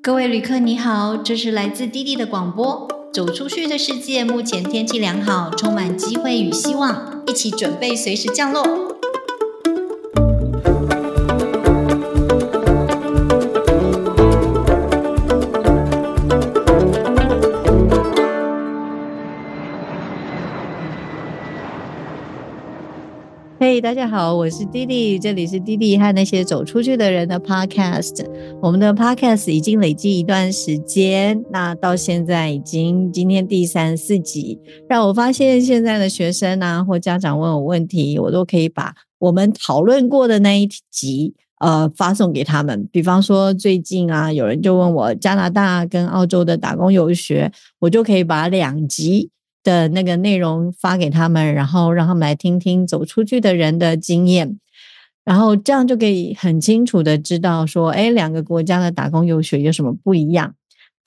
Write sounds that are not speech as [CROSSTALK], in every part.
各位旅客，你好，这是来自滴滴的广播。走出去的世界，目前天气良好，充满机会与希望，一起准备随时降落。大家好，我是弟弟，这里是弟弟和那些走出去的人的 Podcast。我们的 Podcast 已经累积一段时间，那到现在已经今天第三四集，让我发现现在的学生啊或家长问我问题，我都可以把我们讨论过的那一集呃发送给他们。比方说最近啊，有人就问我加拿大跟澳洲的打工游学，我就可以把两集。的那个内容发给他们，然后让他们来听听走出去的人的经验，然后这样就可以很清楚的知道说，哎，两个国家的打工游学有什么不一样。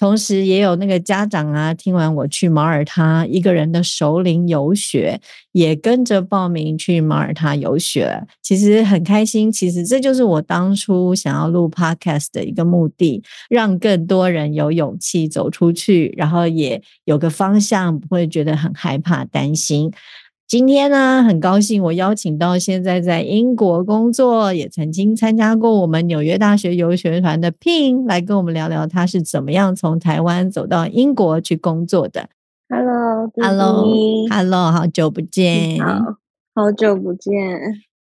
同时，也有那个家长啊，听完我去马耳他一个人的首领游学，也跟着报名去马耳他游学，其实很开心。其实这就是我当初想要录 podcast 的一个目的，让更多人有勇气走出去，然后也有个方向，不会觉得很害怕、担心。今天呢，很高兴我邀请到现在在英国工作，也曾经参加过我们纽约大学游学团的 Pin 来跟我们聊聊他是怎么样从台湾走到英国去工作的。Hello，Hello，Hello，好久不见，好好久不见。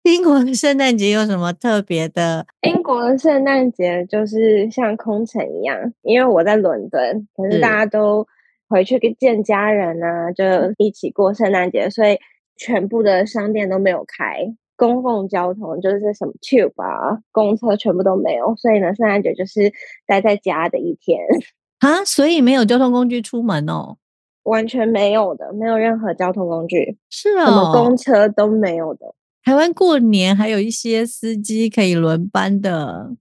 英国的圣诞节有什么特别的？英国的圣诞节就是像空城一样，因为我在伦敦，可是大家都回去见家人啊，就一起过圣诞节，所以。全部的商店都没有开，公共交通就是什么 tube 啊、公车全部都没有，所以呢，圣诞节就是待在家的一天。[LAUGHS] 啊，所以没有交通工具出门哦，完全没有的，没有任何交通工具，是啊，什么公车都没有的。台湾过年还有一些司机可以轮班的，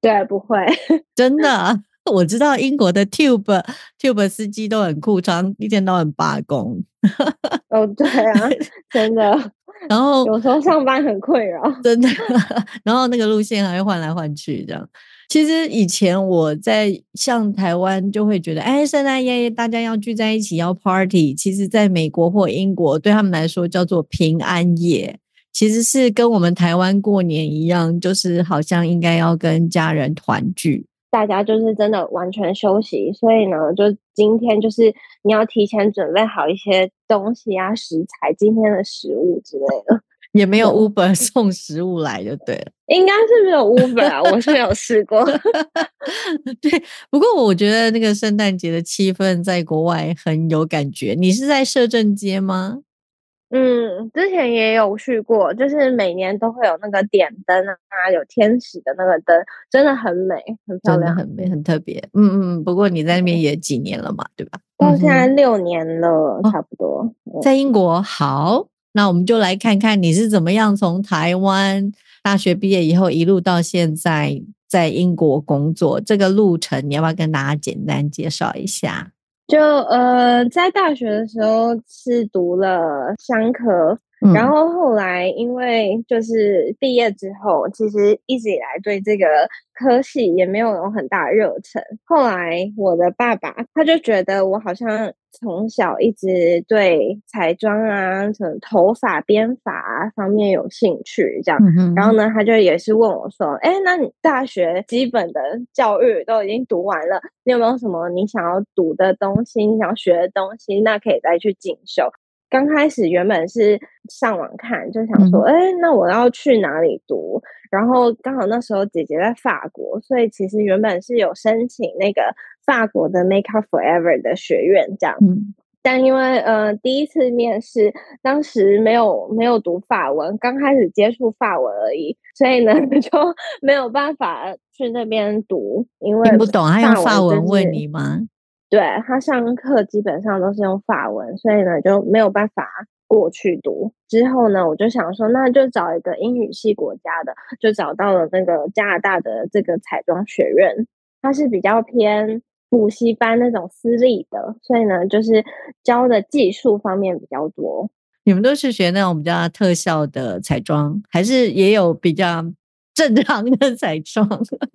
对，不会，[LAUGHS] 真的。我知道英国的 Tube Tube 司机都很酷，常一天都很罢工。哦，对啊 [LAUGHS] [LAUGHS] 真的。然后有时候上班很困扰，真的。[LAUGHS] 然后那个路线还会换来换去，这样。其实以前我在像台湾，就会觉得，哎，圣诞夜大家要聚在一起要 Party。其实，在美国或英国，对他们来说叫做平安夜，其实是跟我们台湾过年一样，就是好像应该要跟家人团聚。大家就是真的完全休息，所以呢，就今天就是你要提前准备好一些东西啊，食材、今天的食物之类的。[LAUGHS] 也没有 Uber 送食物来就对了，应该是没有 Uber 啊，我是有试过。[LAUGHS] 对，不过我觉得那个圣诞节的气氛在国外很有感觉。你是在摄政街吗？嗯，之前也有去过，就是每年都会有那个点灯啊，有天使的那个灯，真的很美，很漂亮，很美，很特别。嗯嗯，不过你在那边也几年了嘛，对吧？到现在六年了，差不多。在英国，好，那我们就来看看你是怎么样从台湾大学毕业以后一路到现在在英国工作这个路程，你要不要跟大家简单介绍一下？就呃，在大学的时候是读了商科，然后后来因为就是毕业之后，其实一直以来对这个科系也没有有很大热忱。后来我的爸爸他就觉得我好像。从小一直对彩妆啊、什么头发编发方面有兴趣，这样。然后呢，他就也是问我说：“哎，那你大学基本的教育都已经读完了，你有没有什么你想要读的东西、你想学的东西？那可以再去进修。”刚开始原本是上网看，就想说：“哎，那我要去哪里读？”然后刚好那时候姐姐在法国，所以其实原本是有申请那个。法国的 Make Up Forever 的学院这样，但因为呃第一次面试，当时没有没有读法文，刚开始接触法文而已，所以呢 [LAUGHS] 就没有办法去那边读，因为听不懂，他用法文问你吗？对他上课基本上都是用法文，所以呢就没有办法过去读。之后呢，我就想说，那就找一个英语系国家的，就找到了那个加拿大的这个彩妆学院，它是比较偏。补习班那种私立的，所以呢，就是教的技术方面比较多。你们都是学那种比较特效的彩妆，还是也有比较正常的彩妆？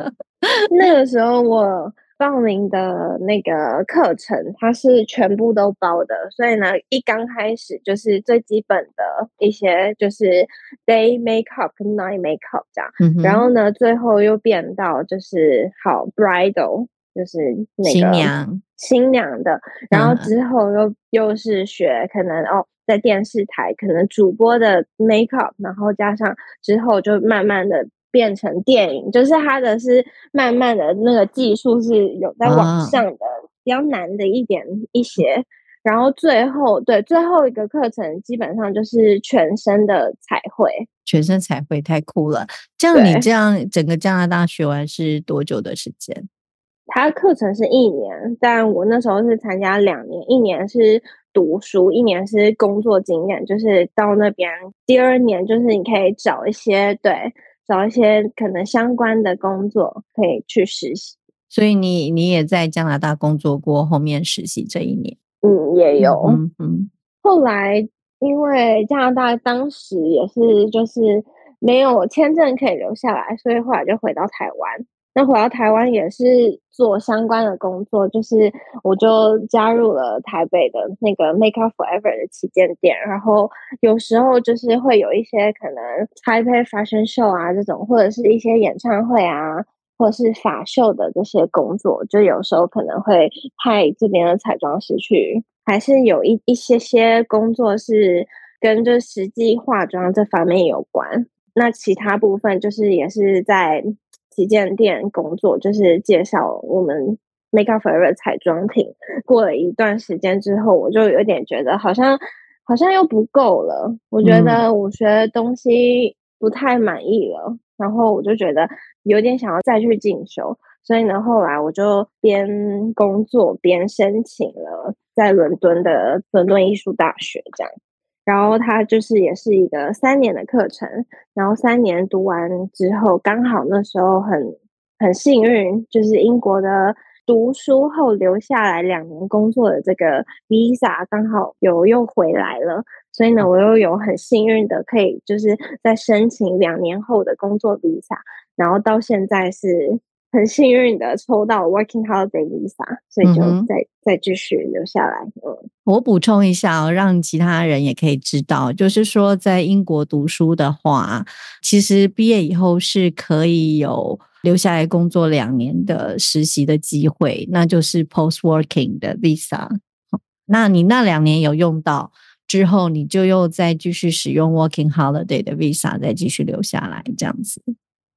[LAUGHS] 那个时候我。报名的那个课程，它是全部都包的，所以呢，一刚开始就是最基本的一些，就是 day makeup 跟 night makeup 这样，然后呢，最后又变到就是好 bridal，就是那个新娘。新娘的，然后之后又又是学可能哦，在电视台可能主播的 makeup，然后加上之后就慢慢的。变成电影，就是它的是慢慢的那个技术是有在往上的，比较难的一点一些。然后最后对最后一个课程，基本上就是全身的彩绘，全身彩绘太酷了。这样你这样整个加拿大学完是多久的时间？它课程是一年，但我那时候是参加两年，一年是读书，一年是工作经验，就是到那边第二年就是你可以找一些对。找一些可能相关的工作可以去实习，所以你你也在加拿大工作过，后面实习这一年，嗯，也有，嗯嗯。后来因为加拿大当时也是就是没有签证可以留下来，所以后来就回到台湾。那回到台湾也是做相关的工作，就是我就加入了台北的那个 Make Up Forever 的旗舰店，然后有时候就是会有一些可能 Taipei Fashion Show 啊这种，或者是一些演唱会啊，或者是法秀的这些工作，就有时候可能会派这边的彩妆师去，还是有一一些些工作是跟就实际化妆这方面有关。那其他部分就是也是在。旗舰店工作就是介绍我们 Make Up Forever 彩妆品。过了一段时间之后，我就有点觉得好像好像又不够了。我觉得我学的东西不太满意了，然后我就觉得有点想要再去进修。所以呢，后来我就边工作边申请了在伦敦的伦敦艺术大学，这样。然后它就是也是一个三年的课程，然后三年读完之后，刚好那时候很很幸运，就是英国的读书后留下来两年工作的这个 visa 刚好有又回来了，所以呢，我又有很幸运的可以就是在申请两年后的工作 visa，然后到现在是。很幸运的抽到 Working Holiday Visa，所以就再再继续留下来。嗯，我补充一下哦，让其他人也可以知道，就是说在英国读书的话，其实毕业以后是可以有留下来工作两年的实习的机会，那就是 Post Working 的 Visa。那你那两年有用到之后，你就又再继续使用 Working Holiday 的 Visa，再继续留下来这样子。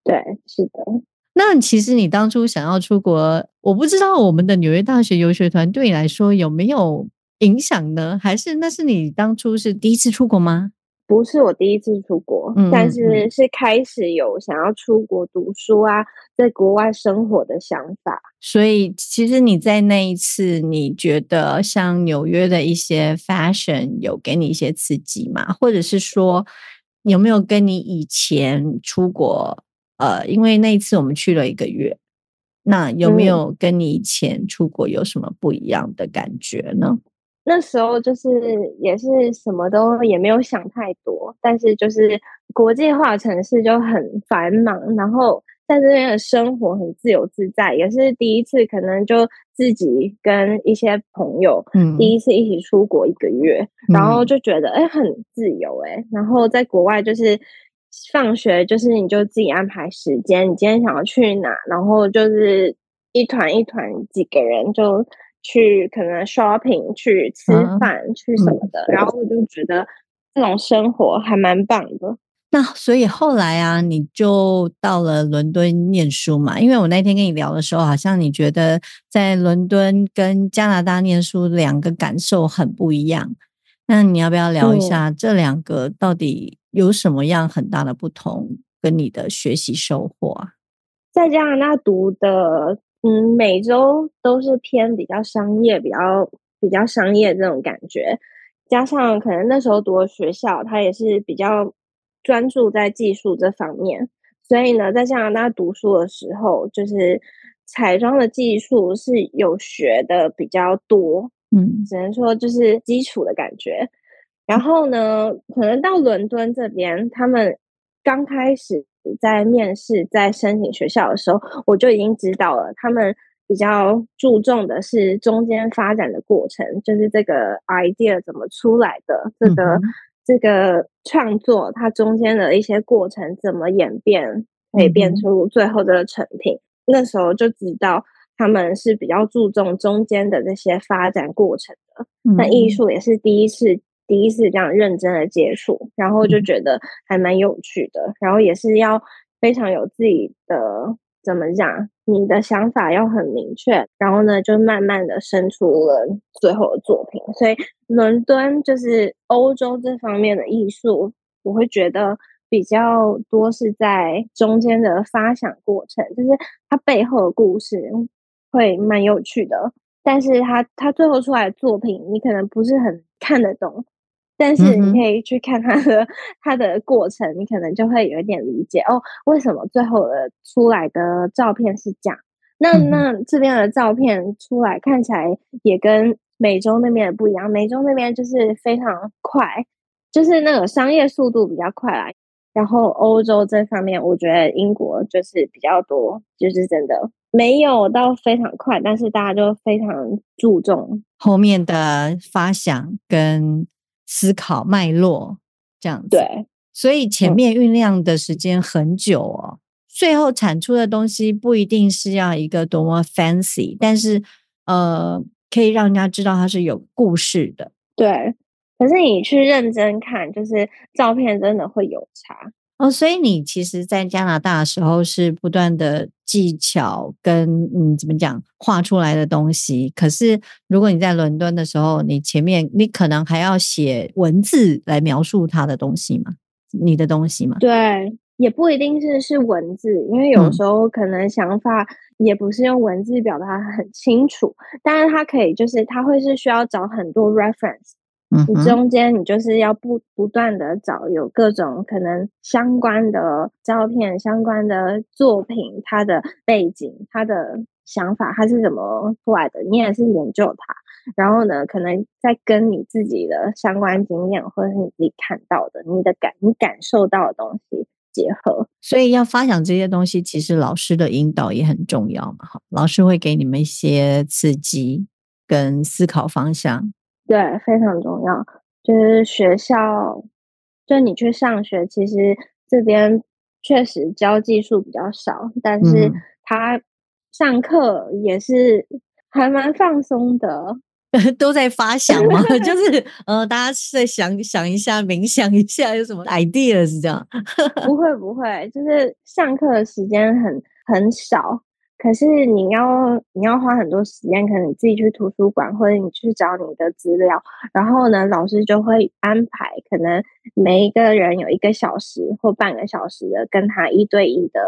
对，是的。那其实你当初想要出国，我不知道我们的纽约大学游学团对你来说有没有影响呢？还是那是你当初是第一次出国吗？不是我第一次出国，但是是开始有想要出国读书啊，在国外生活的想法。所以其实你在那一次，你觉得像纽约的一些 fashion 有给你一些刺激吗？或者是说有没有跟你以前出国？呃，因为那一次我们去了一个月，那有没有跟你以前出国有什么不一样的感觉呢？那时候就是也是什么都也没有想太多，但是就是国际化城市就很繁忙，然后在这边的生活很自由自在，也是第一次可能就自己跟一些朋友，嗯，第一次一起出国一个月，然后就觉得哎很自由哎，然后在国外就是。放学就是你就自己安排时间，你今天想要去哪，然后就是一团一团几个人就去，可能 shopping 去吃饭去什么的，然后我就觉得这种生活还蛮棒的。那所以后来啊，你就到了伦敦念书嘛？因为我那天跟你聊的时候，好像你觉得在伦敦跟加拿大念书两个感受很不一样。那你要不要聊一下这两个到底？有什么样很大的不同？跟你的学习收获啊，在加拿大读的，嗯，每周都是偏比较商业，比较比较商业这种感觉。加上可能那时候读的学校，它也是比较专注在技术这方面，所以呢，在加拿大读书的时候，就是彩妆的技术是有学的比较多，嗯，只能说就是基础的感觉。然后呢，可能到伦敦这边，他们刚开始在面试、在申请学校的时候，我就已经知道了，他们比较注重的是中间发展的过程，就是这个 idea 怎么出来的，这个这个创作它中间的一些过程怎么演变，可以变出最后的成品。那时候就知道他们是比较注重中间的这些发展过程的。那艺术也是第一次第一次这样认真的接触，然后就觉得还蛮有趣的，然后也是要非常有自己的。怎么讲？你的想法要很明确，然后呢，就慢慢的生出了最后的作品。所以，伦敦就是欧洲这方面的艺术，我会觉得比较多是在中间的发想过程，就是它背后的故事会蛮有趣的，但是他他最后出来的作品，你可能不是很看得懂。但是你可以去看他的他的过程，你可能就会有一点理解哦，为什么最后的出来的照片是这样？那那这边的照片出来看起来也跟美洲那边的不一样，美洲那边就是非常快，就是那个商业速度比较快啦。然后欧洲这方面，我觉得英国就是比较多，就是真的没有到非常快，但是大家就非常注重后面的发想跟。思考脉络这样子，对，所以前面酝酿的时间很久哦，最后产出的东西不一定是要一个多么 fancy，但是呃，可以让人家知道它是有故事的。对，可是你去认真看，就是照片真的会有差。哦，所以你其实，在加拿大的时候是不断的技巧跟嗯，怎么讲画出来的东西。可是，如果你在伦敦的时候，你前面你可能还要写文字来描述它的东西嘛，你的东西嘛。对，也不一定是是文字，因为有时候可能想法也不是用文字表达很清楚，但是它可以，就是它会是需要找很多 reference。你中间你就是要不不断的找有各种可能相关的照片、相关的作品，它的背景、它的想法，它是怎么出来的？你也是研究它，然后呢，可能再跟你自己的相关经验，或者是你自己看到的、你的感、你感受到的东西结合。所以要发想这些东西，其实老师的引导也很重要嘛。哈，老师会给你们一些刺激跟思考方向。对，非常重要。就是学校，就你去上学，其实这边确实教技术比较少，但是他上课也是还蛮放松的，[LAUGHS] 都在发想嘛，就 [LAUGHS] 是呃，大家在想想一下，冥想一下，有什么 idea 是这样？不会不会，就是上课的时间很很少。可是你要你要花很多时间，可能你自己去图书馆，或者你去找你的资料，然后呢，老师就会安排，可能每一个人有一个小时或半个小时的跟他一对一的，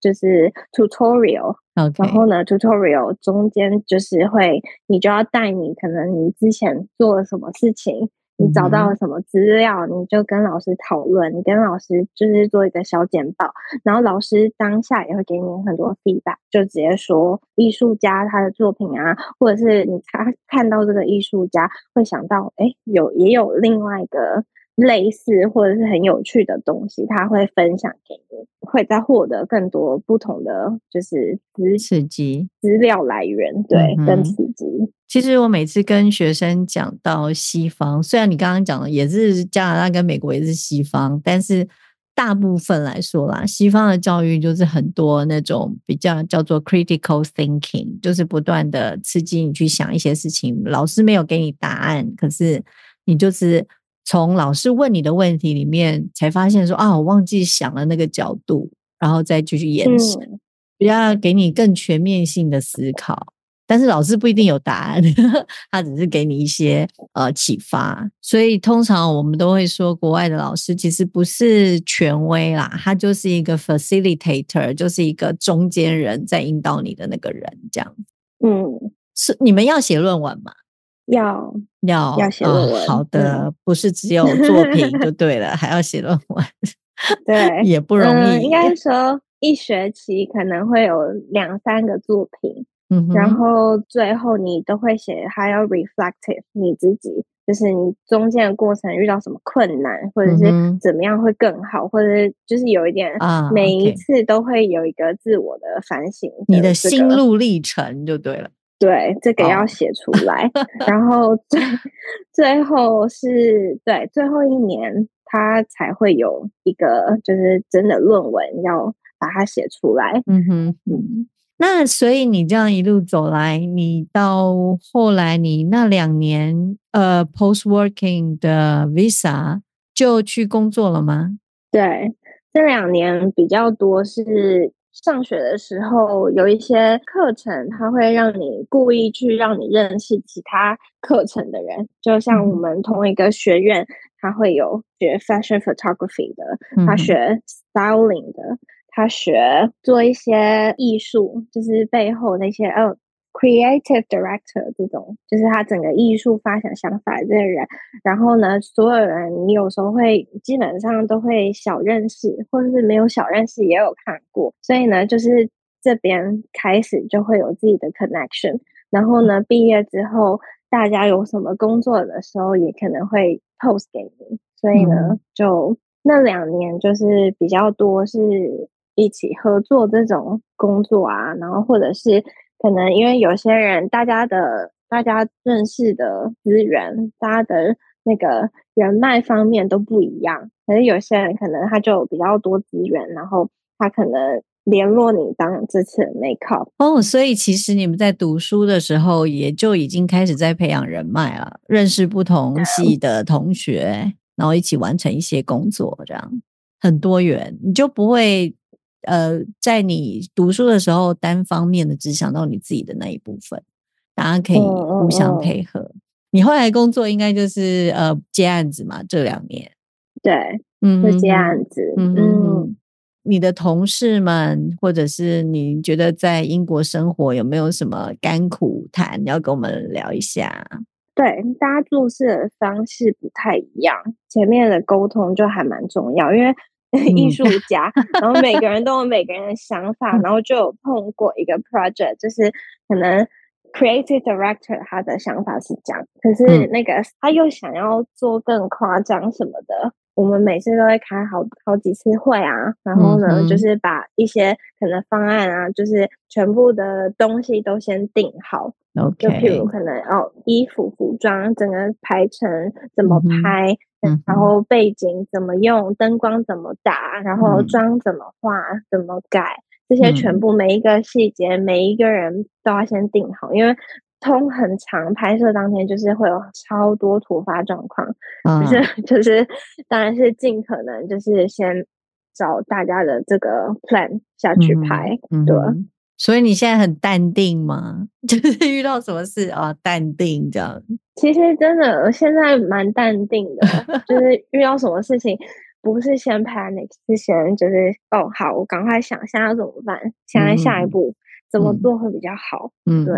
就是 tutorial。然后呢，tutorial 中间就是会，你就要带你可能你之前做了什么事情。你找到了什么资料，你就跟老师讨论，你跟老师就是做一个小简报，然后老师当下也会给你很多 feedback，就直接说艺术家他的作品啊，或者是你他看到这个艺术家会想到，哎，有也有另外一个。类似或者是很有趣的东西，他会分享给你，会再获得更多不同的就是刺激资料来源，对，跟刺激。其实我每次跟学生讲到西方，虽然你刚刚讲的也是加拿大跟美国也是西方，但是大部分来说啦，西方的教育就是很多那种比较叫做 critical thinking，就是不断的刺激你去想一些事情。老师没有给你答案，可是你就是。从老师问你的问题里面，才发现说啊，我忘记想了那个角度，然后再继续延伸，比较给你更全面性的思考。但是老师不一定有答案，[LAUGHS] 他只是给你一些呃启发。所以通常我们都会说，国外的老师其实不是权威啦，他就是一个 facilitator，就是一个中间人在引导你的那个人这样。嗯，是你们要写论文吗？要要要写论文，好的，不是只有作品就 [LAUGHS] 对了，还要写论文，对，也不容易。应该说一学期可能会有两三个作品，嗯，然后最后你都会写，还要 reflective 你自己，就是你中间的过程遇到什么困难，或者是怎么样会更好，或者就是有一点啊，每一次都会有一个自我的反省，你的心路历程就对了。对，这个要写出来，[LAUGHS] 然后最最后是对最后一年，他才会有一个就是真的论文要把它写出来。嗯哼，嗯，那所以你这样一路走来，你到后来你那两年呃 post working 的 visa 就去工作了吗？对，这两年比较多是。上学的时候有一些课程，它会让你故意去让你认识其他课程的人，就像我们同一个学院，他会有学 fashion photography 的，他学 styling 的，他学做一些艺术，就是背后那些哦。Creative director 这种就是他整个艺术发想想法这个人，然后呢，所有人你有时候会基本上都会小认识，或者是没有小认识也有看过，所以呢，就是这边开始就会有自己的 connection，然后呢，毕业之后大家有什么工作的时候也可能会 post 给你，所以呢，就那两年就是比较多是一起合作这种工作啊，然后或者是。可能因为有些人，大家的大家认识的资源，大家的那个人脉方面都不一样。可是有些人可能他就比较多资源，然后他可能联络你当这次的 make up。哦，所以其实你们在读书的时候，也就已经开始在培养人脉了，认识不同系的同学，然后一起完成一些工作，这样很多元，你就不会。呃，在你读书的时候，单方面的只想到你自己的那一部分，大家可以互相配合。你后来工作应该就是呃接案子嘛，这两年。对，嗯，会接案子。嗯，你的同事们，或者是你觉得在英国生活有没有什么甘苦谈，要跟我们聊一下？对，大家做事的方式不太一样，前面的沟通就还蛮重要，因为。[LAUGHS] 艺术家，然后每个人都有每个人的想法，然后就有碰过一个 project，就是可能 creative director 他的想法是这样，可是那个他又想要做更夸张什么的。我们每次都会开好好几次会啊，然后呢，就是把一些可能方案啊，就是全部的东西都先定好。就譬如可能哦，衣服服装整个排成怎么拍。然后背景怎么用，灯光怎么打，然后妆怎么画，怎么改，这些全部每一个细节，每一个人都要先定好，因为通很长，拍摄当天就是会有超多突发状况，[LAUGHS] 就是就是当然是尽可能就是先找大家的这个 plan 下去拍，对。所以你现在很淡定吗？[LAUGHS] 就是遇到什么事啊，淡定这样。其实真的，现在蛮淡定的。就是遇到什么事情，不是先 panic，是先就是哦，好，我赶快想下要怎么办，想在下一步怎么做会比较好。嗯，对，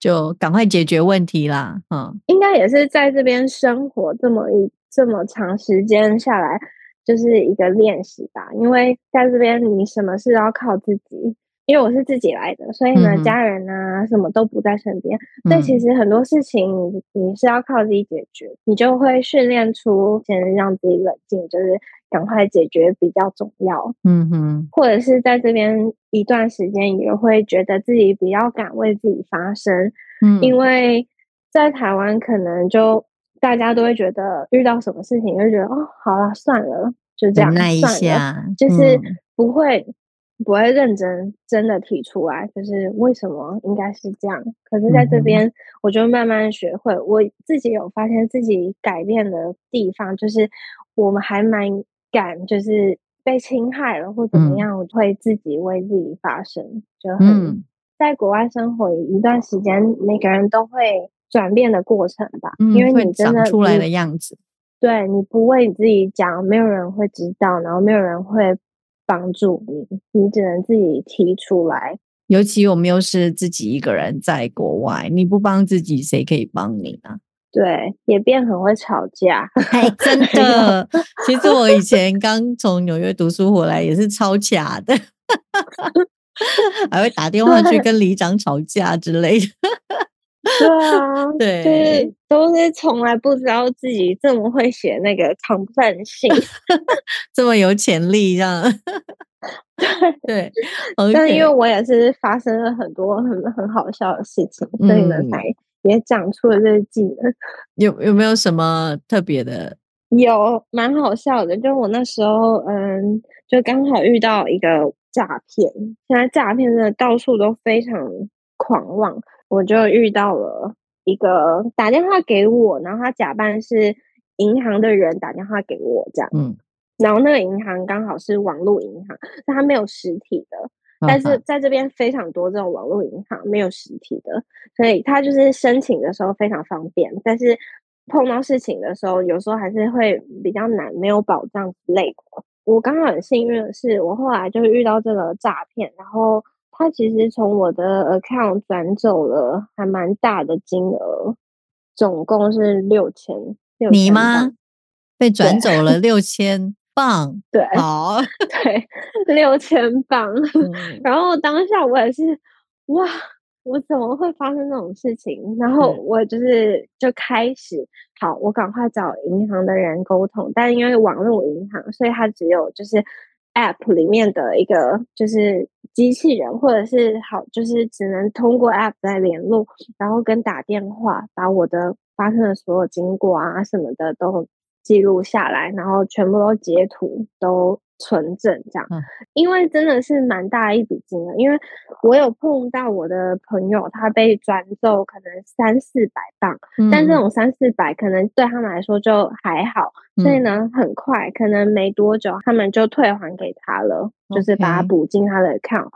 就赶快解决问题啦。嗯，应该也是在这边生活这么一这么长时间下来，就是一个练习吧。因为在这边，你什么事都要靠自己。因为我是自己来的，所以呢，家人啊什么都不在身边。但其实很多事情你是要靠自己解决，你就会训练出先让自己冷静，就是赶快解决比较重要。嗯哼，或者是在这边一段时间也会觉得自己比较敢为自己发声。嗯，因为在台湾可能就大家都会觉得遇到什么事情就觉得哦，好了算了，就这样算了，就是不会。不会认真真的提出来，就是为什么应该是这样。可是在这边，我就慢慢学会，我自己有发现自己改变的地方，就是我们还蛮敢，就是被侵害了或怎么样，我会自己为自己发声。就很在国外生活一段时间，每个人都会转变的过程吧，因为你真的出来的样子，对你不为你自己讲，没有人会知道，然后没有人会。帮助你，你只能自己提出来。尤其我们又是自己一个人在国外，你不帮自己，谁可以帮你呢？对，也变很会吵架，真的。其实我以前刚从纽约读书回来，也是超假的，[LAUGHS] 还会打电话去跟里长吵架之类的。对啊，[LAUGHS] 对，就是都是从来不知道自己这么会写那个抗范性，[LAUGHS] 这么有潜力，这样。[LAUGHS] 对，对但因为我也是发生了很多很很好笑的事情，所以呢才也讲出了这个技能。有有没有什么特别的？有，蛮好笑的。就我那时候，嗯，就刚好遇到一个诈骗。现在诈骗真的到处都非常狂妄。我就遇到了一个打电话给我，然后他假扮是银行的人打电话给我，这样。嗯。然后那个银行刚好是网络银行，但它没有实体的。但是在这边非常多这种网络银行没有实体的，所以他就是申请的时候非常方便，但是碰到事情的时候，有时候还是会比较难，没有保障之类的。我刚好很幸运的是，我后来就遇到这个诈骗，然后他其实从我的 account 转走了还蛮大的金额，总共是六千。你吗？被转走了 [LAUGHS] 六千。磅，对，好，[LAUGHS] 对，六千磅。[LAUGHS] 然后当下我也是，哇，我怎么会发生这种事情？然后我就是就开始，好，我赶快找银行的人沟通。但因为网络银行，所以他只有就是 App 里面的一个就是机器人，或者是好，就是只能通过 App 来联络，然后跟打电话，把我的发生的所有经过啊什么的都。记录下来，然后全部都截图，都存证，这样。因为真的是蛮大一笔金额，因为我有碰到我的朋友，他被转走可能三四百磅，但这种三四百可能对他们来说就还好，所以呢，很快，可能没多久，他们就退还给他了，就是把它补进他的 account。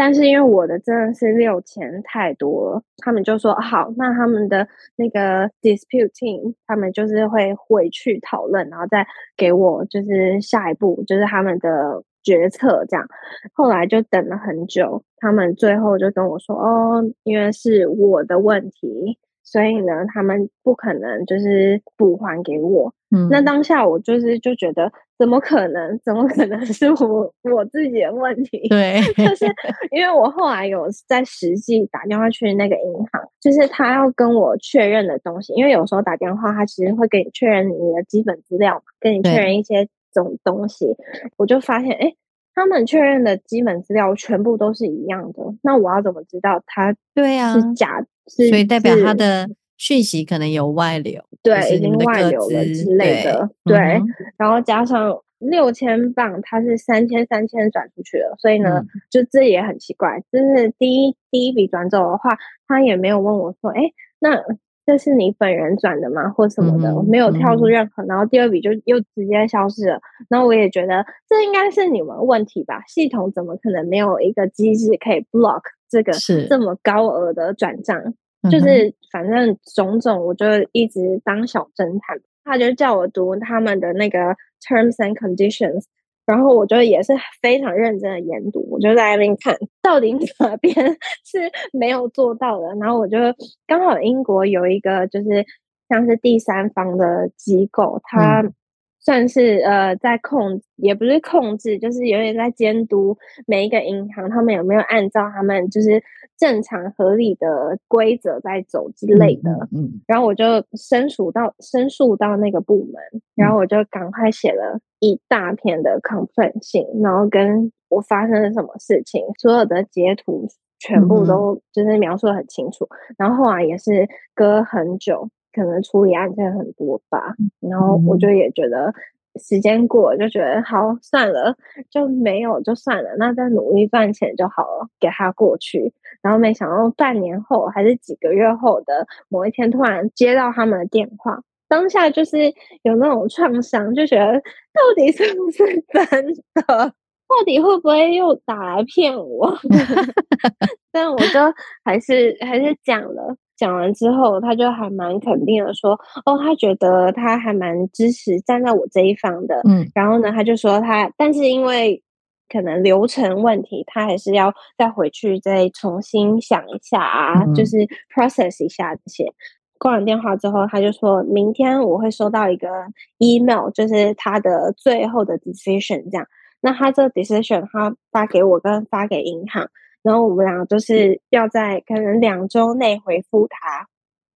但是因为我的真的是六千太多了，他们就说好，那他们的那个 dispute team，他们就是会回去讨论，然后再给我就是下一步就是他们的决策这样。后来就等了很久，他们最后就跟我说，哦，因为是我的问题。所以呢，他们不可能就是补还给我。嗯，那当下我就是就觉得，怎么可能？怎么可能 [LAUGHS] 是我我自己的问题？对，就是因为我后来有在实际打电话去那个银行，就是他要跟我确认的东西。因为有时候打电话，他其实会给你确认你的基本资料嘛，跟你确认一些种东西。我就发现，哎，他们确认的基本资料全部都是一样的。那我要怎么知道他对呀是假？所以代表他的讯息可能有外流，对，已经外流了之类的，对。然后加上六千磅，它是三千三千转出去了，所以呢，就这也很奇怪。就是第一第一笔转走的话，他也没有问我说，哎，那这是你本人转的吗，或什么的，没有跳出任何。然后第二笔就又直接消失了。然后我也觉得这应该是你们问题吧？系统怎么可能没有一个机制可以 block？这个是这么高额的转账，就是反正种种，我就一直当小侦探。他就叫我读他们的那个 terms and conditions，然后我就也是非常认真的研读。我就在那边看到底哪边 [LAUGHS] 是没有做到的。然后我就刚好英国有一个就是像是第三方的机构，他。算是呃，在控也不是控制，就是有点在监督每一个银行，他们有没有按照他们就是正常合理的规则在走之类的。嗯，然后我就申诉到申诉到那个部门，然后我就赶快写了一大篇的 complaint 信，然后跟我发生了什么事情，所有的截图全部都就是描述的很清楚。然后后来也是隔很久。可能处理案件很多吧，然后我就也觉得时间过，就觉得好算了，就没有就算了，那再努力赚钱就好了，给他过去。然后没想到半年后还是几个月后的某一天，突然接到他们的电话，当下就是有那种创伤，就觉得到底是不是真的？到底会不会又打来骗我？[LAUGHS] [LAUGHS] 但我就还是还是讲了。讲完之后，他就还蛮肯定的说：“哦，他觉得他还蛮支持站在我这一方的。”嗯，然后呢，他就说他，但是因为可能流程问题，他还是要再回去再重新想一下啊，就是 process 一下这些。挂完电话之后，他就说明天我会收到一个 email，就是他的最后的 decision 这样。那他这个 decision 他发给我跟发给银行。然后我们俩就是要在可能两周内回复他，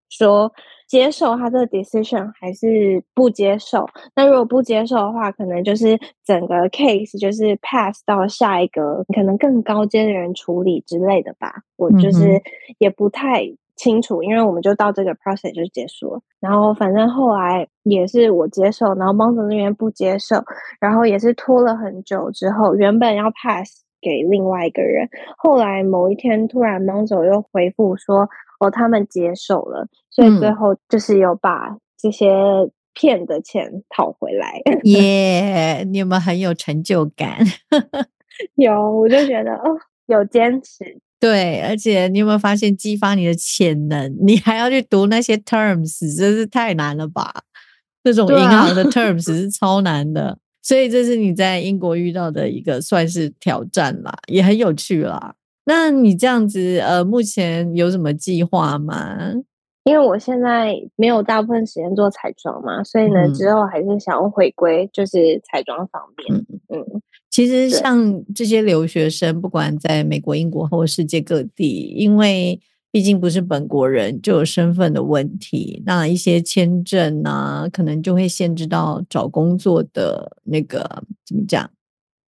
说接受他的 decision 还是不接受。那如果不接受的话，可能就是整个 case 就是 pass 到下一个可能更高阶的人处理之类的吧。我就是也不太清楚，因为我们就到这个 process 就结束了。然后反正后来也是我接受，然后帮手那边不接受，然后也是拖了很久之后，原本要 pass。给另外一个人，后来某一天突然蒙走又回复说：“哦，他们接受了，所以最后就是有把这些骗的钱讨回来。”耶，你有没有很有成就感？[LAUGHS] 有，我就觉得哦，有坚持。对，而且你有没有发现激发你的潜能？你还要去读那些 terms，真是太难了吧？这种银行的 terms 是超难的。所以这是你在英国遇到的一个算是挑战啦，也很有趣啦。那你这样子，呃，目前有什么计划吗？因为我现在没有大部分时间做彩妆嘛，所以呢，之后还是想要回归就是彩妆方面。嗯，其实像这些留学生，不管在美国、英国或世界各地，因为毕竟不是本国人，就有身份的问题。那一些签证啊，可能就会限制到找工作的那个怎么讲？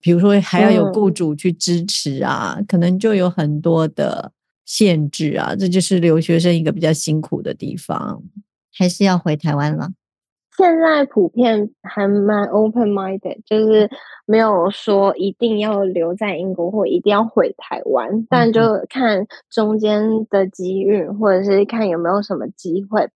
比如说还要有雇主去支持啊，可能就有很多的限制啊。这就是留学生一个比较辛苦的地方，还是要回台湾了。现在普遍还蛮 open minded，就是没有说一定要留在英国或一定要回台湾，但就看中间的机遇，或者是看有没有什么机会吧。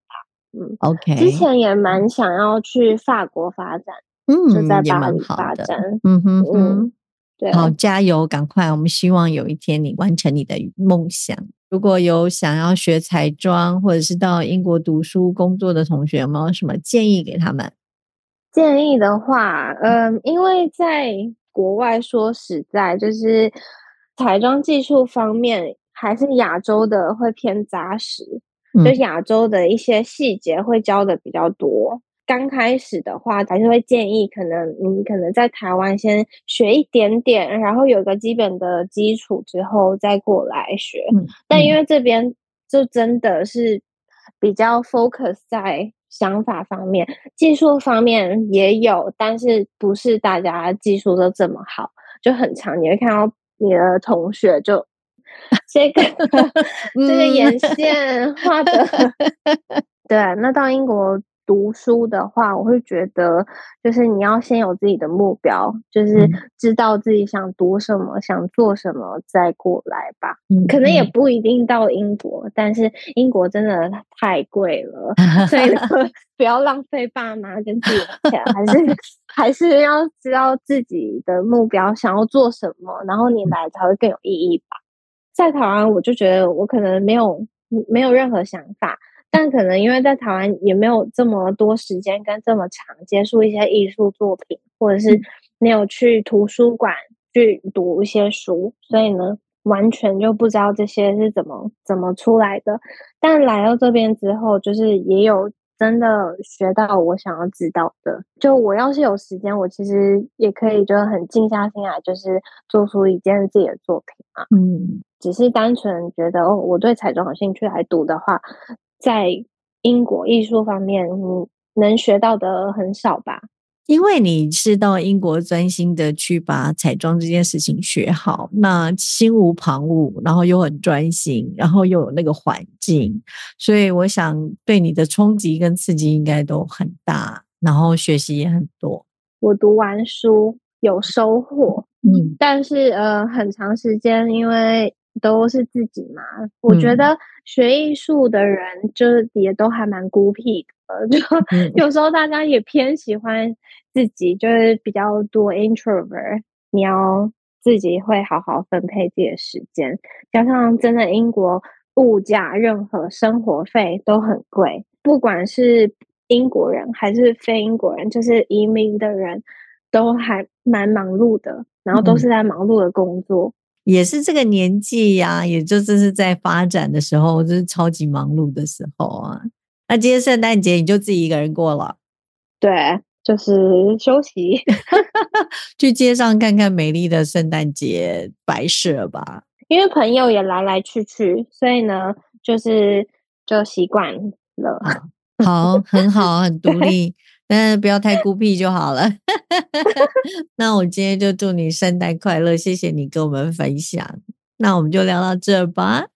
嗯，OK。之前也蛮想要去法国发展，嗯，就在巴黎发展。嗯哼嗯，对，好，加油，赶快！我们希望有一天你完成你的梦想。如果有想要学彩妆或者是到英国读书工作的同学，有没有什么建议给他们？建议的话，嗯，因为在国外，说实在，就是彩妆技术方面，还是亚洲的会偏扎实，就亚洲的一些细节会教的比较多。刚开始的话，还是会建议，可能你可能在台湾先学一点点，然后有个基本的基础之后再过来学。但因为这边就真的是比较 focus 在想法方面，技术方面也有，但是不是大家技术都这么好，就很长。你会看到你的同学就 [LAUGHS] 这个这个眼线画的，[LAUGHS] 对，那到英国。读书的话，我会觉得就是你要先有自己的目标，就是知道自己想读什么、想做什么，再过来吧。可能也不一定到英国，但是英国真的太贵了，[LAUGHS] 所以 [LAUGHS] 不要浪费爸妈跟自己的钱，还是还是要知道自己的目标想要做什么，然后你来才会更有意义吧。在台湾，我就觉得我可能没有没有任何想法。但可能因为在台湾也没有这么多时间跟这么长接触一些艺术作品，或者是没有去图书馆去读一些书，所以呢，完全就不知道这些是怎么怎么出来的。但来到这边之后，就是也有真的学到我想要知道的。就我要是有时间，我其实也可以就很静下心来，就是做出一件自己的作品啊。嗯，只是单纯觉得哦，我对彩妆有兴趣来读的话。在英国艺术方面，你能学到的很少吧？因为你是到英国专心的去把彩妆这件事情学好，那心无旁骛，然后又很专心，然后又有那个环境，所以我想对你的冲击跟刺激应该都很大，然后学习也很多。我读完书有收获，嗯，但是呃，很长时间因为。都是自己嘛，我觉得学艺术的人就是也都还蛮孤僻的，[LAUGHS] 就有时候大家也偏喜欢自己，就是比较多 introvert。你要自己会好好分配自己的时间，加上真的英国物价、任何生活费都很贵，不管是英国人还是非英国人，就是移民的人都还蛮忙碌的，然后都是在忙碌的工作。也是这个年纪呀，也就这是在发展的时候，就是超级忙碌的时候啊。那今天圣诞节你就自己一个人过了？对，就是休息，[LAUGHS] 去街上看看美丽的圣诞节摆设吧。因为朋友也来来去去，所以呢，就是就习惯了。好，很好，很独立，[LAUGHS] 但不要太孤僻就好了。[LAUGHS] 那我今天就祝你圣诞快乐，谢谢你跟我们分享。那我们就聊到这吧。